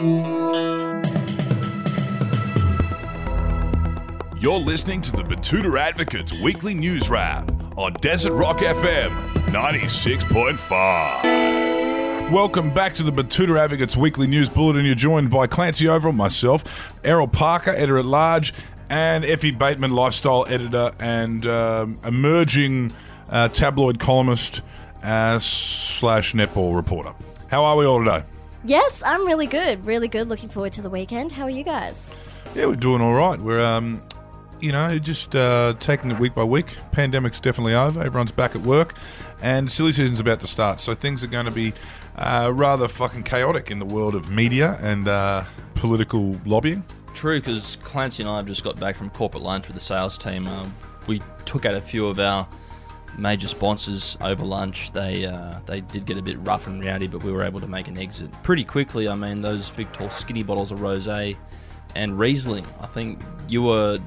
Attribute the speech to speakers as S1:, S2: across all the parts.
S1: You're listening to the Betoota Advocates Weekly News Wrap on Desert Rock FM 96.5.
S2: Welcome back to the Betoota Advocates Weekly News Bulletin. You're joined by Clancy Overell, myself, Errol Parker, editor at large, and Effie Bateman, lifestyle editor and um, emerging uh, tabloid columnist uh, slash netball reporter. How are we all today?
S3: Yes, I'm really good. Really good. Looking forward to the weekend. How are you guys?
S2: Yeah, we're doing all right. We're, um, you know, just uh, taking it week by week. Pandemic's definitely over. Everyone's back at work, and silly season's about to start. So things are going to be uh, rather fucking chaotic in the world of media and uh, political lobbying.
S4: True, because Clancy and I have just got back from corporate lunch with the sales team. Um, we took out a few of our major sponsors over lunch. They uh, they did get a bit rough and rowdy, but we were able to make an exit pretty quickly. I mean, those big, tall, skinny bottles of rosé and Riesling. I think you were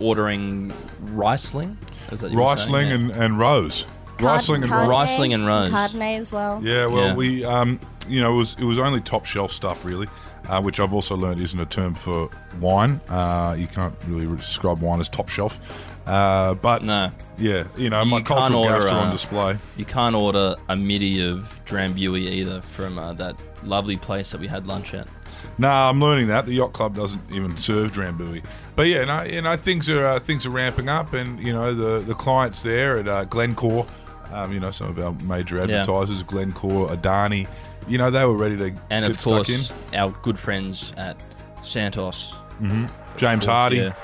S4: ordering Riesling. Is that you were saying?
S2: Riesling and, and Rose. Riesling and Rose.
S4: Riesling and Rose.
S3: Chardonnay as well.
S2: Yeah, well,
S4: Yeah.
S2: we, um, you know, it was it was only top shelf stuff really, uh, which I've also learned isn't a term for wine. Uh, you can't really describe wine as top shelf. Uh, but
S4: No,
S2: yeah, you know, my
S4: You
S2: cultural
S4: order,
S2: are on display.
S4: you can't order a midi of Drambuie either from uh, that lovely place that we had lunch at.
S2: No, I'm learning that the yacht club doesn't even serve Drambuie. But yeah, no, you know, things are uh, things are ramping up, and you know, the the clients there at uh, Glencore, um, you know, some of our major advertisers, Glencore, Adani, you know, they were ready to
S4: And
S2: get
S4: of course, our good friends at Santos. Mm-hmm.
S2: James
S4: course,
S2: Hardy.
S4: yeah.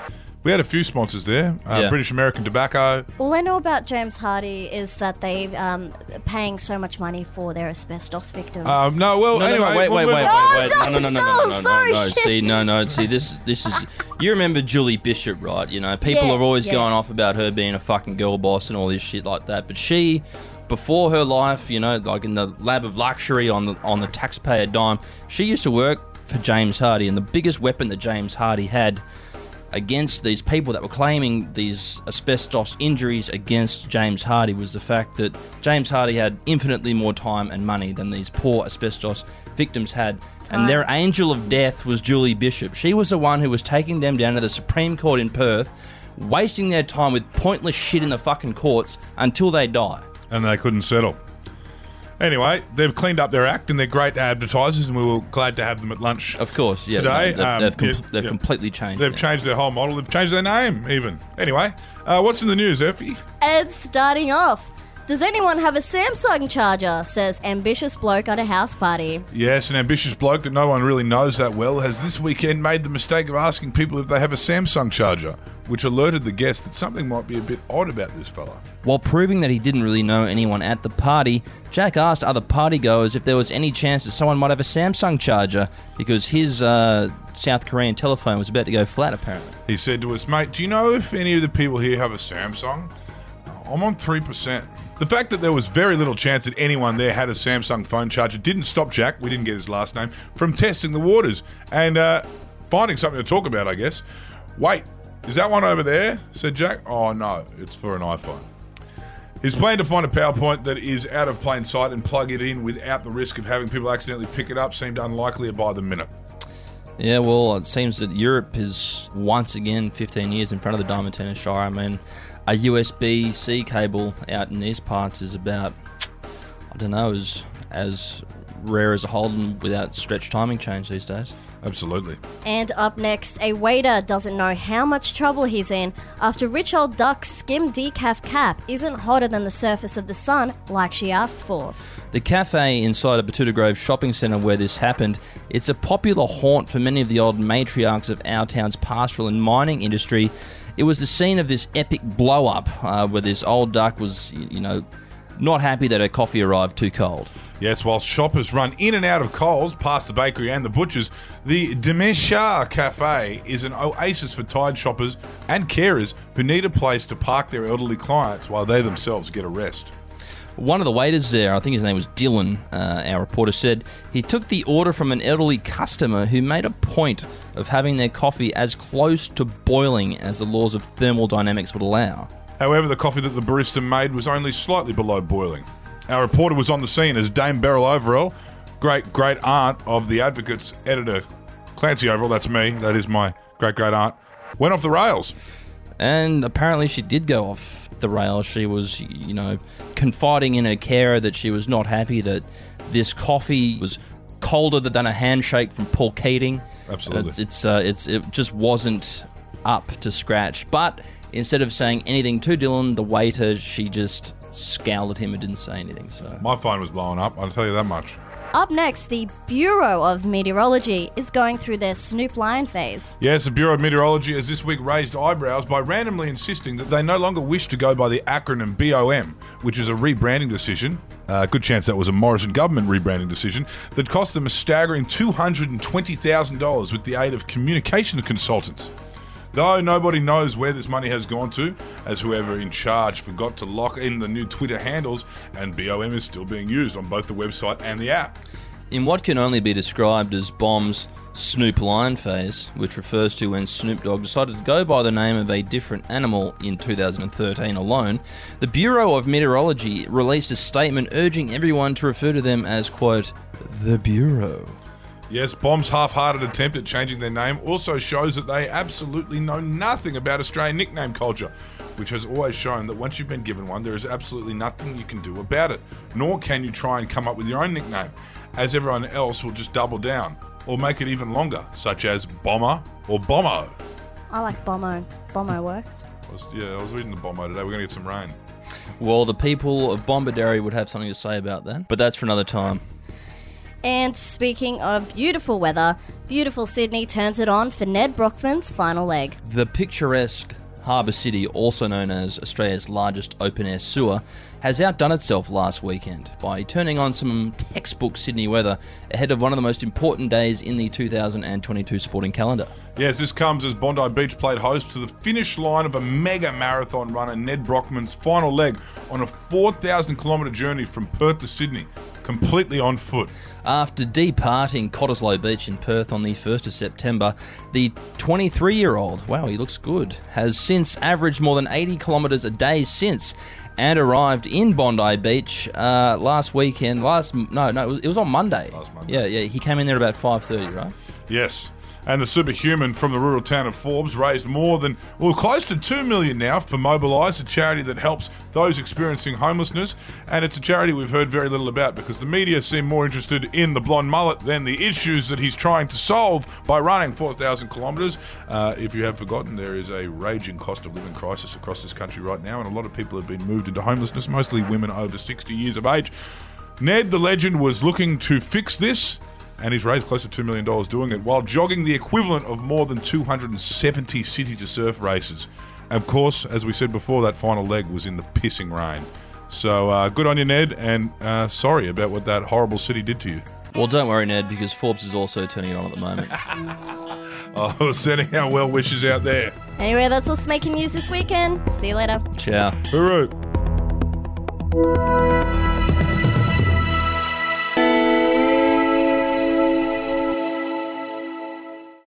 S2: We had a few sponsors there. Uh,
S4: Yeah.
S2: British American Tobacco.
S3: All I know about James Hardie is that they're um, paying so much money for their asbestos victims.
S2: Um, no, well,
S4: No,
S2: anyway,
S4: no, no, wait,
S2: we'll
S4: wait, wait, wait, wait.
S3: Oh,
S4: No, no, no, no, no, no, no, no. See, no, no. See, this, this is. You remember Julie Bishop, right? You know, people
S3: Yeah,
S4: are always
S3: yeah.
S4: going off about her being a fucking girl boss and all this shit like that. But she, before her life, you know, like in the lab of luxury on the on the taxpayer dime, she used to work for James Hardie, and the biggest weapon that James Hardie had against these people that were claiming these asbestos injuries against James Hardie was the fact that James Hardie had infinitely more time and money than these poor asbestos victims had.
S3: Time.
S4: And their angel of death was Julie Bishop. She was the one who was taking them down to the Supreme Court in Perth, wasting their time with pointless shit in the fucking courts until they die.
S2: And they couldn't settle. Anyway, they've cleaned up their act and they're great advertisers, and we were glad to have them at lunch.
S4: Of course, yeah.
S2: Today,
S4: no, they've,
S2: um,
S4: they've, com-
S2: yeah,
S4: they've
S2: yeah.
S4: completely changed.
S2: They've
S4: it.
S2: changed their whole model. They've changed their name, even. Anyway, uh, what's in the news, Effie?
S3: And starting off, does anyone have a Samsung charger? Says ambitious bloke at a house party.
S2: Yes, an ambitious bloke that no one really knows that well has this weekend made the mistake of asking people if they have a Samsung charger, which alerted the guest that something might be a bit odd about this fella.
S4: While proving that he didn't really know anyone at the party, Jack asked other partygoers if there was any chance that someone might have a Samsung charger because his uh, South Korean telephone was about to go flat, apparently.
S2: He said to us, mate, do you know if any of the people here have a Samsung? I'm on 3%. The fact that there was very little chance that anyone there had a Samsung phone charger didn't stop Jack, we didn't get his last name, from testing the waters and uh, finding something to talk about, I guess. Wait, is that one over there? said Jack. Oh, no, it's for an iPhone. His plan to find a PowerPoint that is out of plain sight and plug it in without the risk of having people accidentally pick it up seemed unlikelier by the minute.
S4: Yeah, well, it seems that Europe is once again 15 years in front of the Diamantina Shire. I mean, a USB C cable out in these parts is about, I don't know, as, as rare as a Holden without stretch timing change these days.
S2: Absolutely.
S3: And up next, a waiter doesn't know how much trouble he's in after rich old duck's skim decaf cap isn't hotter than the surface of the sun like she asked for.
S4: The cafe inside a Betoota Grove shopping centre where this happened, it's a popular haunt for many of the old matriarchs of our town's pastoral and mining industry. It was the scene of this epic blow up uh, where this old duck was, you know, not happy that her coffee arrived too cold.
S2: Yes, whilst shoppers run in and out of Coles, past the bakery and the butchers, the Demeshar Cafe is an oasis for tired shoppers and carers who need a place to park their elderly clients while they themselves get a rest.
S4: One of the waiters there, I think his name was Dylan, uh, our reporter said, he took the order from an elderly customer who made a point of having their coffee as close to boiling as the laws of thermodynamics would allow.
S2: However, the coffee that the barista made was only slightly below boiling. Our reporter was on the scene as Dame Beryl Overell great great aunt of the Advocates editor, Clancy Overell. That's me. That is my great great aunt. Went off the rails.
S4: And apparently, she did go off the rails. She was, you know, confiding in her carer that she was not happy that this coffee was colder than a handshake from Paul Keating.
S2: Absolutely.
S4: It's, it's, uh, it's it just wasn't up to scratch. But instead of saying anything to Dylan, the waiter, she just scowled at him and didn't say anything. So
S2: My phone was blowing up. I'll tell you that much.
S3: Up next, the Bureau of Meteorology is going through their Snoop Lion phase.
S2: Yes, the Bureau of Meteorology has this week raised eyebrows by randomly insisting that they no longer wish to go by the acronym BOM, which is a rebranding decision. Uh, good chance that was a Morrison government rebranding decision that cost them a staggering $220,000 with the aid of communications consultants. Though nobody knows where this money has gone to, as whoever in charge forgot to lock in the new Twitter handles, and BOM is still being used on both the website and the app.
S4: in what can only be described as Bomb's Snoop Lion phase, which refers to when Snoop Dogg decided to go by the name of a different animal in 2013 alone, the Bureau of Meteorology released a statement urging everyone to refer to them as, quote, the Bureau.
S2: Yes, Bomb's half hearted attempt at changing their name also shows that they absolutely know nothing about Australian nickname culture, which has always shown that once you've been given one, there is absolutely nothing you can do about it. Nor can you try and come up with your own nickname, as everyone else will just double down or make it even longer, such as Bomber or Bommo.
S3: I like Bomo. Bomo works.
S2: I was, yeah, I was reading the Bommo today. We're going to get some rain.
S4: Well, the people of Bombardary would have something to say about that, but that's for another time.
S3: And speaking of beautiful weather, beautiful Sydney turns it on for Ned Brockman's final leg.
S4: The picturesque Harbour City, also known as Australia's largest open air sewer, has outdone itself last weekend by turning on some textbook Sydney weather ahead of one of the most important days in the 2022 sporting calendar.
S2: Yes, this comes as Bondi Beach played host to the finish line of a mega marathon runner, Ned Brockman's final leg on a 4,000 kilometre journey from Perth to Sydney, completely on foot.
S4: After departing Cottesloe Beach in Perth on the 1st of September, the 23 year old, wow, he looks good, has since averaged more than 80 kilometres a day since and arrived in Bondi Beach uh, last weekend. Last no, no, it was, it was on Monday.
S2: Last Monday.
S4: Yeah, yeah, he came in there about 5:30, right?
S2: Yes. And the superhuman from the rural town of Forbes raised more than, well, close to 2 million now for Mobilise, a charity that helps those experiencing homelessness. And it's a charity we've heard very little about because the media seem more interested in the blonde mullet than the issues that he's trying to solve by running 4,000 kilometres. Uh, if you have forgotten, there is a raging cost of living crisis across this country right now, and a lot of people have been moved into homelessness, mostly women over 60 years of age. Ned, the legend, was looking to fix this and he's raised close to $2 million doing it while jogging the equivalent of more than 270 city to surf races. Of course, as we said before, that final leg was in the pissing rain. So uh, good on you, Ned, and uh, sorry about what that horrible city did to you.
S4: Well, don't worry, Ned, because Forbes is also turning it on at the moment.
S2: Oh, sending our well wishes out there.
S3: Anyway, that's what's making news this weekend. See you later.
S4: Ciao.
S2: Hooroo.